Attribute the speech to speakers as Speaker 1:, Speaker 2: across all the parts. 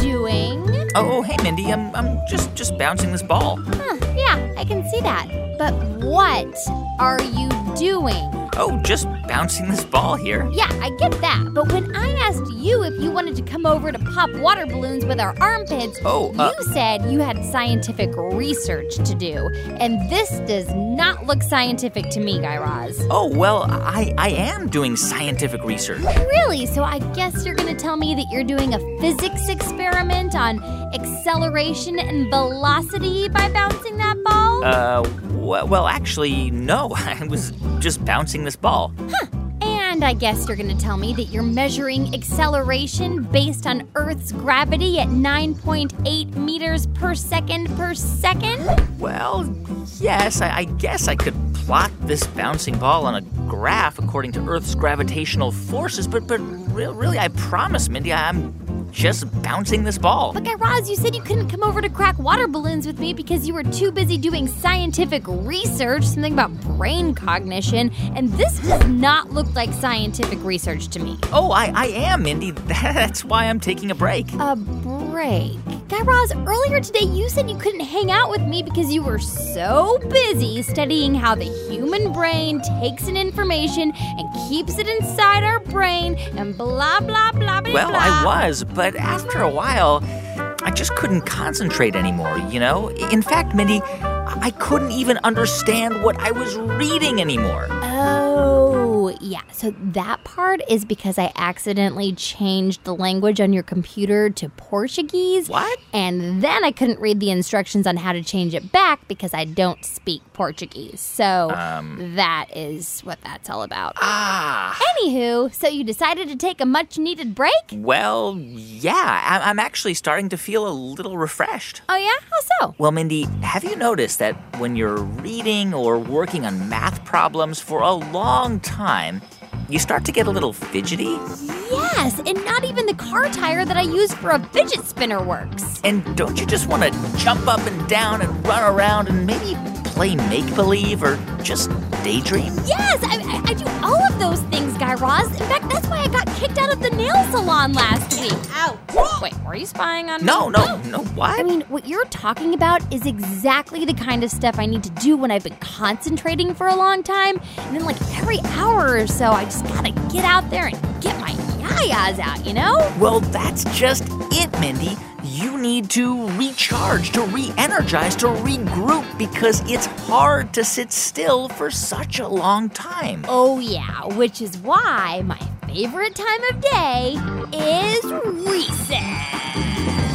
Speaker 1: doing?
Speaker 2: Oh, hey, Mindy. I'm, I'm just just bouncing this ball.
Speaker 1: Huh, yeah, I can see that. But what are you doing?
Speaker 2: Oh, just bouncing this ball here.
Speaker 1: Yeah, I get that. But when I asked you if you wanted to come over to pop water balloons with our armpits,
Speaker 2: Oh, uh-
Speaker 1: you said you had scientific research to do. And this does not look scientific to me, Guy Raz.
Speaker 2: Oh, well, I, I am doing scientific research.
Speaker 1: Really? So I guess you're going to tell me that you're doing a physics experiment on acceleration and velocity by bouncing that ball?
Speaker 2: Uh, well, well, actually, no. I was just bouncing this ball. Huh.
Speaker 1: And I guess you're going to tell me that you're measuring acceleration based on Earth's gravity at 9.8 meters per second per second?
Speaker 2: Well, yes, I, I guess I could plot this bouncing ball on a graph according to Earth's gravitational forces, but but re- really, I promise, Mindy, I'm just bouncing this ball.
Speaker 1: But Guy Raz, you said you couldn't come over to crack water balloons with me because you were too busy doing scientific research, something about brain cognition, and this does not look like scientific research to me.
Speaker 2: Oh, I, I am, Mindy. That's why I'm taking a break.
Speaker 1: A break. Guy Raz, earlier today you said you couldn't hang out with me because you were so busy studying how the human brain takes in information and keeps it inside our brain and blah, blah, blah, blah,
Speaker 2: Well,
Speaker 1: blah.
Speaker 2: I was, but after a while, I just couldn't concentrate anymore, you know? In fact, Mindy, I couldn't even understand what I was reading anymore.
Speaker 1: Yeah. So that part is because I accidentally changed the language on your computer to Portuguese.
Speaker 2: What?
Speaker 1: And then I couldn't read the instructions on how to change it back because I don't speak Portuguese. So that is what that's all about.
Speaker 2: Ah.
Speaker 1: Anywho, so you decided to take a much needed break?
Speaker 2: Well, yeah, I- I'm actually starting to feel a little refreshed.
Speaker 1: Oh, yeah? How so?
Speaker 2: Well, Mindy, have you noticed that when you're reading or working on math problems for a long time, you start to get a little fidgety?
Speaker 1: Yes, and not even the car tire that I use for a fidget spinner works.
Speaker 2: And don't you just want to jump up and down and run around and maybe play make believe or just daydream?
Speaker 1: Yes, I, I, I do all of those things, Guy Raz. In fact, that's why I got kicked out of the nail salon last week. Ow. Wait, were you spying on me?
Speaker 2: No, no, no, what?
Speaker 1: I mean, what you're talking about is exactly the kind of stuff I need to do when I've been concentrating for a long time. And then, like, every hour or so, I just gotta get out there and get my yayas out, you know?
Speaker 2: Well, that's just it, Mindy. You need to recharge, to re energize, to regroup because it's hard to sit still for such a long time.
Speaker 1: Oh, yeah, which is why my favorite time of day is recess.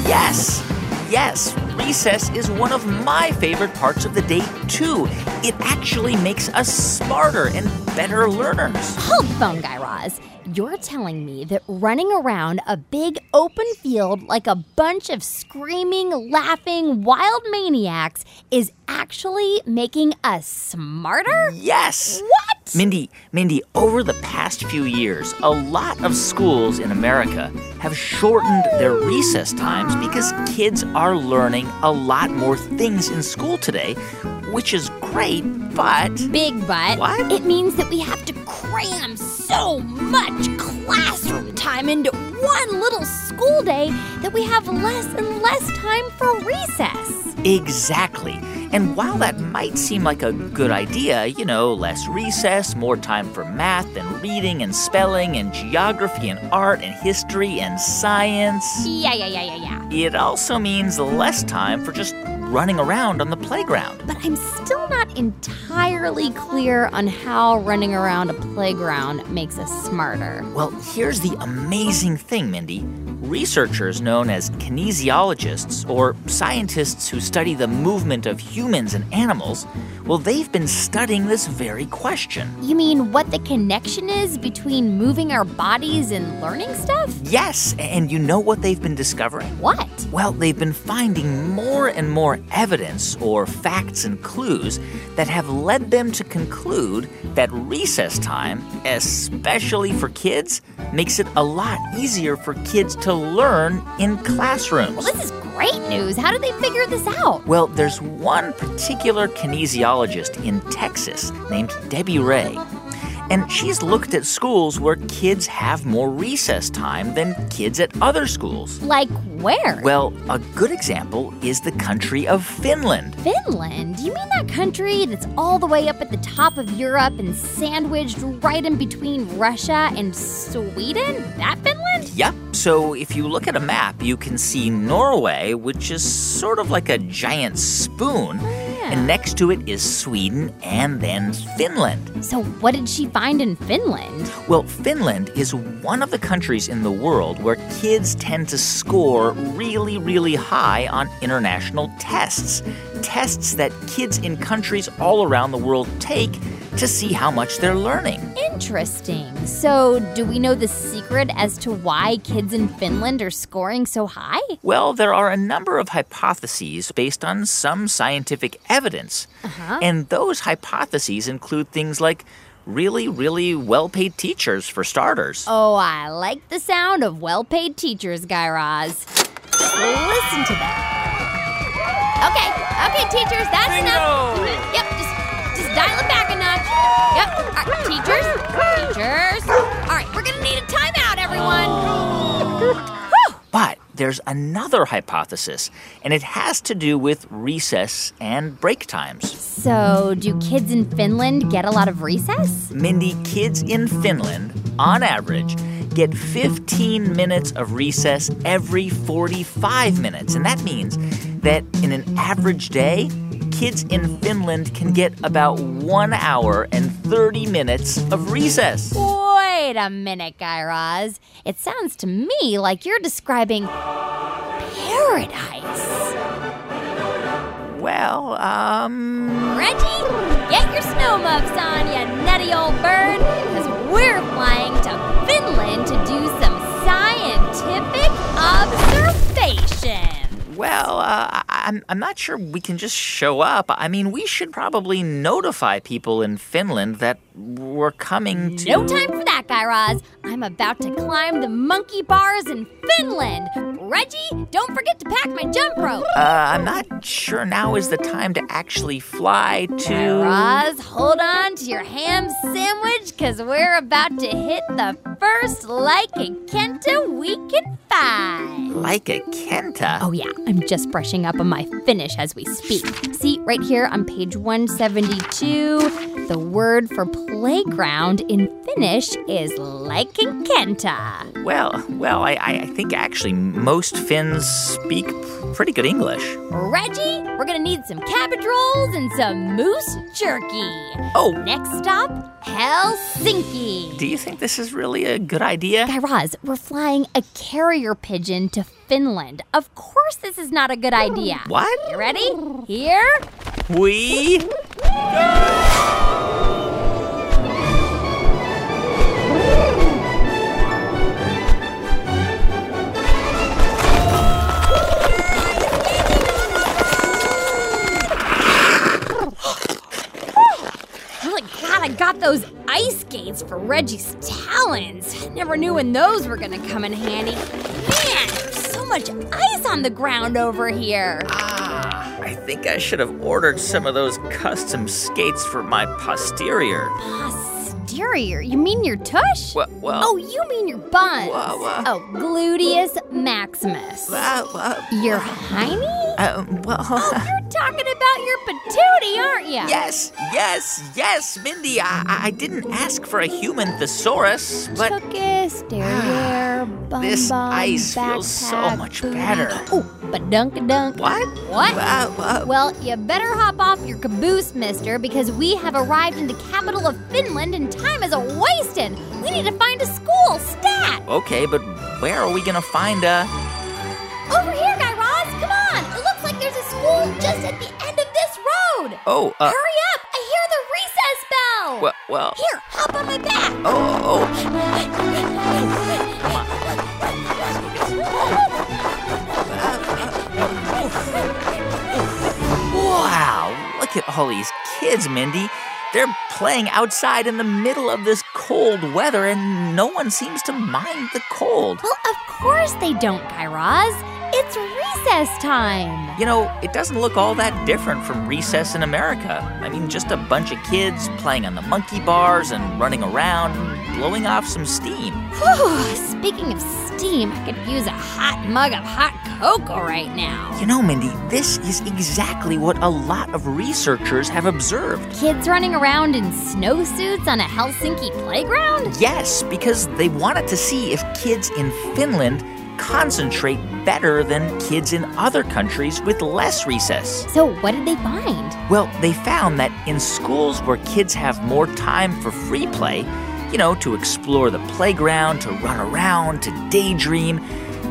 Speaker 2: Yes, yes, recess is one of my favorite parts of the day, too. It actually makes us smarter and better learners.
Speaker 1: Hold the phone, Guy Raz. You're telling me that running around a big open field like a bunch of screaming, laughing, wild maniacs is actually making us smarter?
Speaker 2: Yes.
Speaker 1: What?
Speaker 2: Mindy, Mindy, over the past few years, a lot of schools in America have shortened their recess times because kids are learning a lot more things in school today, which is great, but
Speaker 1: Big but.
Speaker 2: What?
Speaker 1: It means that we have to cram so much classroom time into one little school day that we have less and less time for recess.
Speaker 2: Exactly. And while that might seem like a good idea, you know, less recess, more time for math and reading and spelling and geography and art and history and science,
Speaker 1: Yeah, yeah, yeah, yeah, yeah.
Speaker 2: it also means less time for just running around on the playground.
Speaker 1: But I'm still not entirely clear on how running around a playground makes us smarter.
Speaker 2: Well, here's the amazing thing, Mindy. Researchers known as kinesiologists, or scientists who study the movement of humans and animals, well, they've been studying this very question.
Speaker 1: You mean what the connection is between moving our bodies and learning stuff?
Speaker 2: Yes, and you know what they've been discovering?
Speaker 1: What?
Speaker 2: Well, they've been finding more and more evidence or facts and clues that have led them to conclude that recess time, especially for kids, makes it a lot easier for kids to learn in classrooms.
Speaker 1: Well, this is great. news. How did they figure this out?
Speaker 2: Well, there's one particular kinesiologist in Texas named Debbie Rhea. And she's looked at schools where kids have more recess time than kids at other schools.
Speaker 1: Like where?
Speaker 2: Well, a good example is the country of Finland.
Speaker 1: Finland? Do you mean that country that's all the way up at the top of Europe and sandwiched right in between Russia and Sweden? That Finland?
Speaker 2: Yep. So if you look at a map, you can see Norway, which is sort of like a giant spoon. Oh, and next to it is Sweden and then Finland.
Speaker 1: So, what did she find in Finland?
Speaker 2: Well, Finland is one of the countries in the world where kids tend to score really, really high on international tests. Tests that kids in countries all around the world take to see how much they're learning.
Speaker 1: Interesting. So, do we know the secret as to why kids in Finland are scoring so high?
Speaker 2: Well, there are a number of hypotheses based on some scientific evidence.
Speaker 1: Uh-huh.
Speaker 2: And those hypotheses include things like really, really well paid teachers, for starters.
Speaker 1: Oh, I like the sound of well paid teachers, Guy Raz. Just listen to them. Okay, okay, teachers, that's enough. Yep, just, just dial it back a notch. Yep, all right, teachers, teachers. All right, we're gonna need a timeout, everyone.
Speaker 2: But there's another hypothesis, and it has to do with recess and break times.
Speaker 1: So, do kids in Finland get a lot of recess?
Speaker 2: Mindy, kids in Finland, on average, get 15 minutes of recess every 45 minutes. And that means that in an average day, kids in Finland can get about one hour and 30 minutes of recess.
Speaker 1: Wait a minute, Guy Raz. It sounds to me like you're describing paradise.
Speaker 2: Well, um.
Speaker 1: Reggie, get your snow muffs on, you nutty old bird, because we're flying to Finland to do some scientific observation.
Speaker 2: Well, uh, I'm, I'm not sure we can just show up. I mean, we should probably notify people in Finland that we're coming to.
Speaker 1: No time for that, Guy Raz. I'm about to climb the monkey bars in Finland. Reggie, don't forget to pack my jump rope.
Speaker 2: Uh, I'm not sure now is the time to actually fly to. Guy.
Speaker 1: Raz, hold on to your ham sandwich, because we're about to hit the first like a Kenta we can find.
Speaker 2: Leikkikenttä.
Speaker 1: Oh, yeah, I'm just brushing up on my Finnish as we speak. See, right here on page 172, the word for playground in Finnish is Kenta.
Speaker 2: Well, well, I, I think actually most Finns speak pretty good English.
Speaker 1: Reggie, we're gonna need some cabbage rolls and some moose jerky.
Speaker 2: Oh,
Speaker 1: Next stop, Helsinki.
Speaker 2: do you think this is really a good idea?
Speaker 1: Guy Raz, we're flying a carrier pigeon to Finland. Of course, this is not a good idea.
Speaker 2: What?
Speaker 1: You ready? Here?
Speaker 2: We
Speaker 1: I'm really glad I got those ice skates for Reggie's talons. Never knew when those were gonna come in handy. Man, there's so much ice on the ground over here.
Speaker 2: Ah, I think I should have ordered some of those custom skates for my posterior.
Speaker 1: Posterior? You mean your tush?
Speaker 2: Well, well.
Speaker 1: Oh, you mean your buns.
Speaker 2: Wha- wha-
Speaker 1: Oh, gluteus maximus. Your hiney?
Speaker 2: uh, well.
Speaker 1: Oh, you're talking patootie, aren't you?
Speaker 2: Yes, yes, yes, Mindy. I, I didn't ask for a human thesaurus, but
Speaker 1: Tuchus, derriere, bum
Speaker 2: This
Speaker 1: bum,
Speaker 2: ice feels so much better.
Speaker 1: Oh, but dunk a dunk.
Speaker 2: what?
Speaker 1: What?
Speaker 2: Uh, uh,
Speaker 1: Well, you better hop off your caboose, mister, because we have arrived in the capital of Finland and time is a wasting. We need to find a school, stat!
Speaker 2: okay, but where are we gonna find a?
Speaker 1: Over here, Guy Raz, come on! It looks like there's a school just at the
Speaker 2: Oh, uh,
Speaker 1: Hurry up! I hear the recess bell!
Speaker 2: well, well.
Speaker 1: Here, hop on my back!
Speaker 2: Oh, oh. Wow, look at all these kids, Mindy. They're playing outside in the middle of this cold weather, and no one seems to mind the cold.
Speaker 1: Well, of course they don't, Guy Raz. It's recess time.
Speaker 2: You know, it doesn't look all that different from recess in America. I mean, just a bunch of kids playing on the monkey bars and running around, blowing off some steam.
Speaker 1: Whew, speaking of steam, I could use a hot mug of hot cocoa right now.
Speaker 2: You know, Mindy, this is exactly what a lot of researchers have observed.
Speaker 1: Kids running around in snowsuits on a Helsinki playground?
Speaker 2: Yes, because they wanted to see if kids in Finland concentrate better than kids in other countries with less recess.
Speaker 1: So, what did they find?
Speaker 2: Well, they found that in schools where kids have more time for free play, you know, to explore the playground, to run around, to daydream,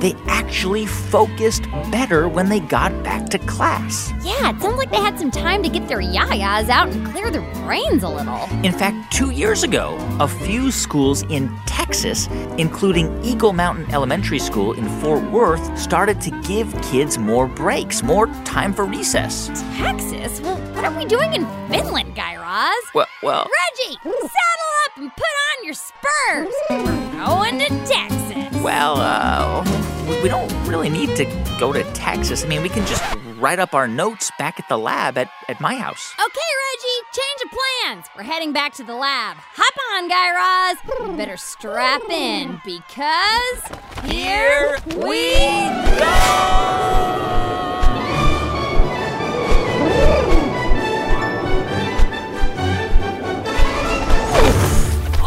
Speaker 2: they actually focused better when they got back to class.
Speaker 1: Yeah, it sounds like they had some time to get their yayas out and clear their brains a little.
Speaker 2: In fact, two years ago, a few schools in Texas, including Eagle Mountain Elementary School in Fort Worth, started to give kids more breaks, more time for recess.
Speaker 1: Texas? Well, what are we doing in Finland, Guy Raz?
Speaker 2: Well, well
Speaker 1: Reggie, saddle up and put on your spurs. We're going to
Speaker 2: we- we don't really need to go to Texas. I mean, we can just write up our notes back at the lab at, at my house.
Speaker 1: Okay, Reggie, change of plans. We're heading back to the lab. Hop on, Guy Raz. You better strap in because here we go!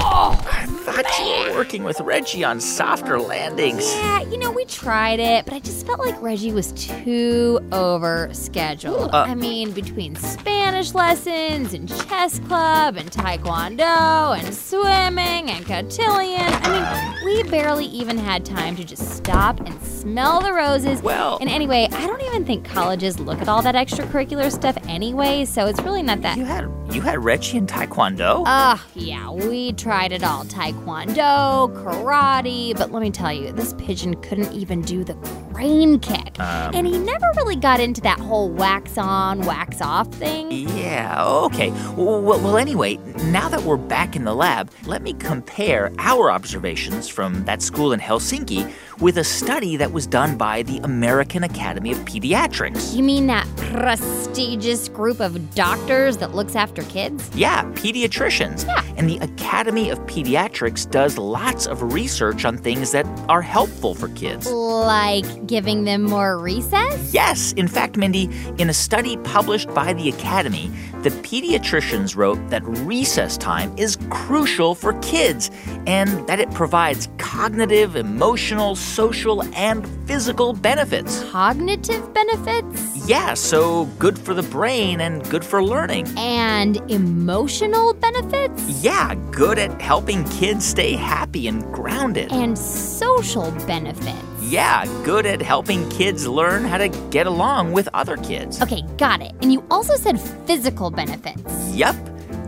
Speaker 2: Oh, I thought you were working with Reggie on softer landings.
Speaker 1: Yeah, you know, we tried it, but I just felt like Reggie was too over scheduled.
Speaker 2: Uh.
Speaker 1: I mean, between Spanish lessons and chess club and taekwondo and swimming and cotillion, I mean, we barely even had time to just stop and smell the roses.
Speaker 2: Well-
Speaker 1: and anyway, I don't even think colleges look at all that extracurricular stuff anyway, so it's really not that.
Speaker 2: You had you had Reggie in Taekwondo?
Speaker 1: Ah, yeah, we tried it all taekwondo, karate, but let me tell you, this pigeon couldn't even do the crane kick.
Speaker 2: Um.
Speaker 1: and he never really got into that whole wax on, wax off thing.
Speaker 2: Yeah, okay. Well, well, anyway, now that we're back in the lab, let me compare our observations from that school in Helsinki with a study that was done by the American Academy of Pediatrics.
Speaker 1: You mean that prestigious group of doctors that looks after kids?
Speaker 2: Yeah, pediatricians.
Speaker 1: Yeah.
Speaker 2: And the Academy of Pediatrics does lots of research on things that are helpful for kids.
Speaker 1: Like giving them more recess?
Speaker 2: Yes, in fact, Mindy, in a study published by the Academy, the pediatricians wrote that recess time is crucial for kids and that it provides cognitive, emotional, social, and physical benefits.
Speaker 1: Cognitive benefits?
Speaker 2: Yeah, so good for the brain and good for learning.
Speaker 1: And emotional benefits?
Speaker 2: Yeah, good at helping kids stay happy and grounded.
Speaker 1: And social benefits?
Speaker 2: Yeah, good at helping kids learn how to get along with other kids.
Speaker 1: Okay, got it. And you also said physical benefits.
Speaker 2: Yep,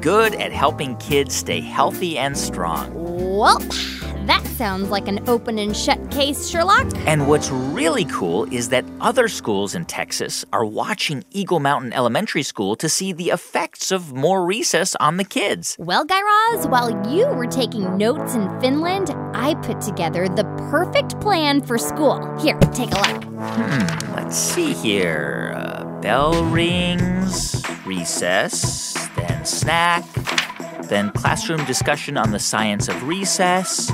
Speaker 2: good at helping kids stay healthy and strong.
Speaker 1: Well, that sounds like an open and shut case, Sherlock.
Speaker 2: And what's really cool is that other schools in Texas are watching Eagle Mountain Elementary School to see the effects of more recess on the kids.
Speaker 1: Well, Guy Raz, while you were taking notes in Finland, I put together the perfect plan for school. Here, take a look.
Speaker 2: Hmm, let's see here. Uh, bell rings, recess, then snack, then classroom discussion on the science of recess,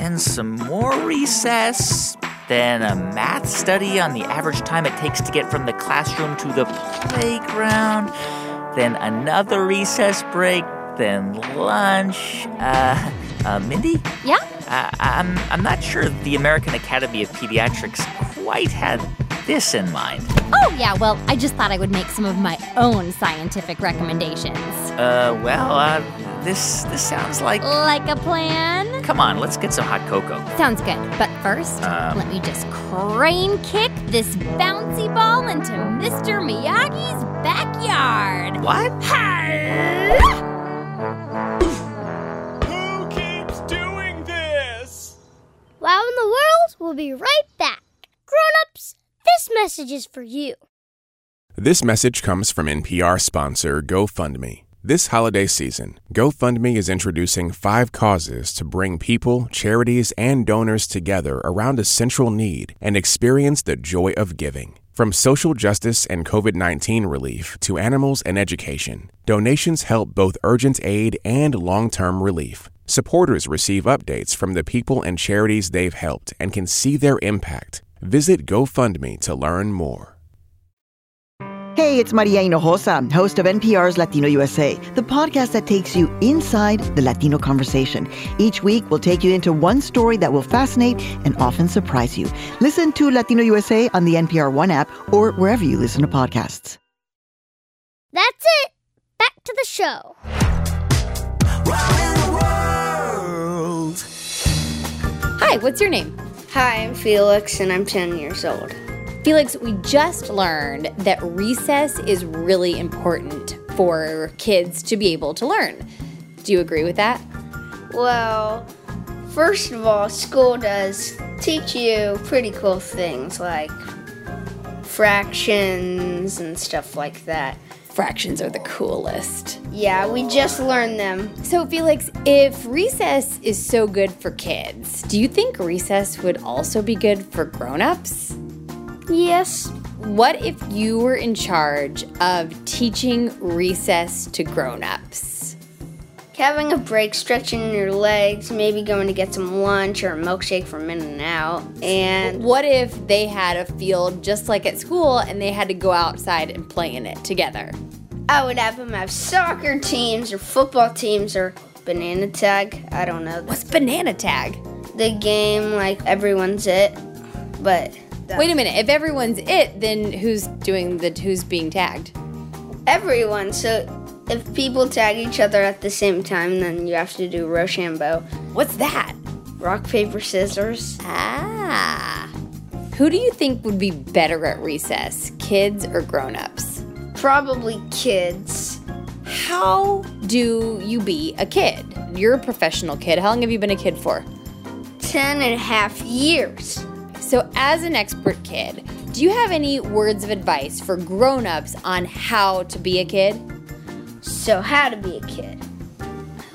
Speaker 2: then some more recess, then a math study on the average time it takes to get from the classroom to the playground, then another recess break, then lunch. Uh, uh Mindy?
Speaker 1: Yeah?
Speaker 2: Uh, I'm, I'm not sure the American Academy of Pediatrics quite had this in mind.
Speaker 1: Oh, yeah, well, I just thought I would make some of my own scientific recommendations.
Speaker 2: Uh, well, uh, this this sounds like.
Speaker 1: Like a plan?
Speaker 2: Come on, let's get some hot cocoa.
Speaker 1: Sounds good. But first,
Speaker 2: Um.
Speaker 1: let me just crane kick this bouncy ball into Mr. Miyagi's backyard.
Speaker 2: What?
Speaker 3: Who keeps doing this?
Speaker 4: Wow in the World we'll be right back. Grown-ups, this message is for you.
Speaker 3: This message comes from NPR sponsor GoFundMe.
Speaker 5: This holiday season, GoFundMe is introducing five causes to bring people, charities, and donors together around a central need and experience the joy of giving. From social justice and COVID 19 relief to animals and education, donations help both urgent aid and long term relief. Supporters receive updates from the people and charities they've helped and can see their impact. Visit GoFundMe to learn more.
Speaker 6: Hey, it's Maria Hinojosa, host of NPR's Latino USA, the podcast that takes you inside the Latino conversation. Each week, we'll take you into one story that will fascinate and often surprise you. Listen to Latino USA on the NPR One app or wherever you listen to podcasts.
Speaker 4: That's it. Back to the show.
Speaker 1: Hi, what's your name?
Speaker 7: Hi, I'm Felix, and I'm 10 years old.
Speaker 1: Felix, we just learned that recess is really important for kids to be able to learn. Do you agree with that?
Speaker 7: Well, first of all, school does teach you pretty cool things like fractions and stuff like that.
Speaker 1: Fractions are the coolest.
Speaker 7: Yeah, we just learned them.
Speaker 1: So, Felix, if recess is so good for kids, do you think recess would also be good for grown-ups?
Speaker 7: Yes.
Speaker 1: What if you were in charge of teaching recess to grown-ups?
Speaker 7: Having a break, stretching your legs, maybe going to get some lunch or a milkshake from In and Out. And
Speaker 1: What if they had a field just like at school and they had to go outside and play in it together?
Speaker 7: I would have them have soccer teams or football teams or banana tag. I don't know.
Speaker 1: What's banana tag?
Speaker 7: The game, like everyone's it. But
Speaker 1: Wait a minute. If everyone's it, then who's doing the who's being tagged?
Speaker 7: everyone. So if people tag each other at the same time, then you have to do Rochambeau.
Speaker 1: What's that?
Speaker 7: Rock, paper, scissors.
Speaker 1: Ah. Who do you think would be better at recess, kids or grown-ups?
Speaker 7: Probably kids.
Speaker 1: How do you be a kid? You're a professional kid. How long have you been a kid for?
Speaker 7: Ten and a half years.
Speaker 1: So, as an expert kid, do you have any words of advice for grown-ups on how to be a kid?
Speaker 7: So, how to be a kid?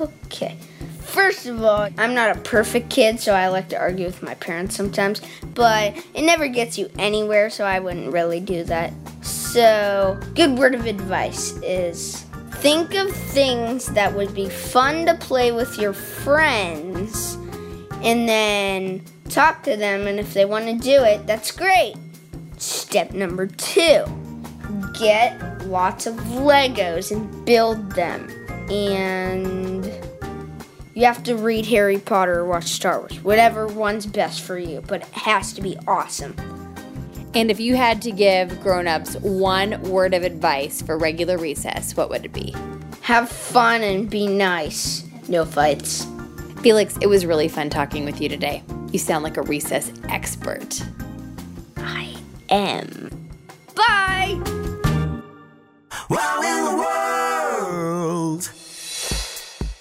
Speaker 7: Okay. First of all, I'm not a perfect kid, so I like to argue with my parents sometimes, but it never gets you anywhere, so I wouldn't really do that. So, good word of advice is think of things that would be fun to play with your friends and then talk to them, and if they want to do it, that's great. Step number two get lots of Legos and build them. And you have to read Harry Potter or watch Star Wars, whatever one's best for you, but it has to be awesome.
Speaker 1: And if you had to give grown-ups one word of advice for regular recess, what would it be?
Speaker 7: Have fun and be nice. No fights.
Speaker 1: Felix, it was really fun talking with you today. You sound like a recess expert.
Speaker 7: I am. Bye!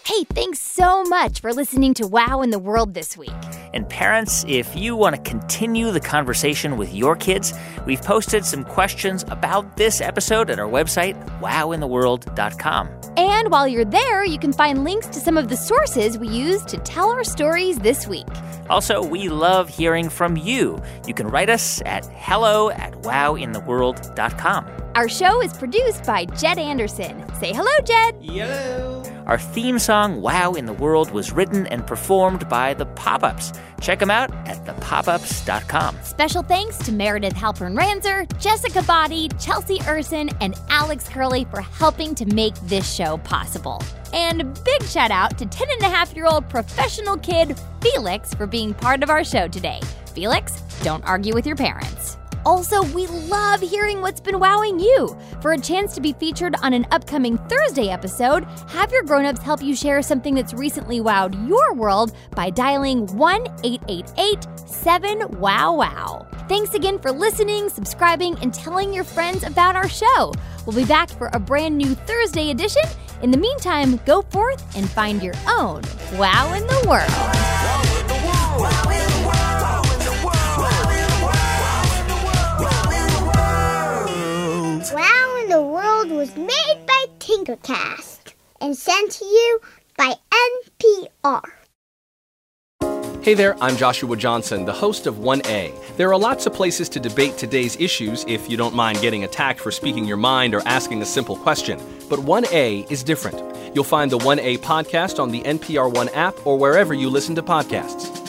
Speaker 1: Hey, thanks so much for listening to Wow in the World this week.
Speaker 2: And parents, if you want to continue the conversation with your kids, we've posted some questions about this episode at our website, wowintheworld.com.
Speaker 1: And while you're there, you can find links to some of the sources we used to tell our stories this week.
Speaker 2: Also, we love hearing from you. You can write us at hello at wowintheworld.com.
Speaker 1: Our show is produced by Jed Anderson. Say hello, Jed. Hello.
Speaker 2: Our theme song, Wow in the World, was written and performed by The Pop Ups. Check them out at thepopups.com.
Speaker 1: Special thanks to Meredith Halpern Ranzer, Jessica Body, Chelsea Urson, and Alex Curley for helping to make this show possible. And big shout out to 10 and a half year old professional kid Felix for being part of our show today. Felix, don't argue with your parents. Also, we love hearing what's been wowing you. For a chance to be featured on an upcoming Thursday episode, have your grown-ups help you share something that's recently wowed your world by dialing 1-888-7-WOW-WOW. Thanks again for listening, subscribing, and telling your friends about our show. We'll be back for a brand new Thursday edition. In the meantime, go forth and find your own wow in the world.
Speaker 4: Wow in the World was made by Tinkercast. and sent to you by NPR.
Speaker 8: Hey there, I'm Joshua Johnson, the host of 1A. There are lots of places to debate today's issues if you don't mind getting attacked for speaking your mind or asking a simple question. But 1A is different. You'll find the 1A podcast on the NPR One app or wherever you listen to podcasts.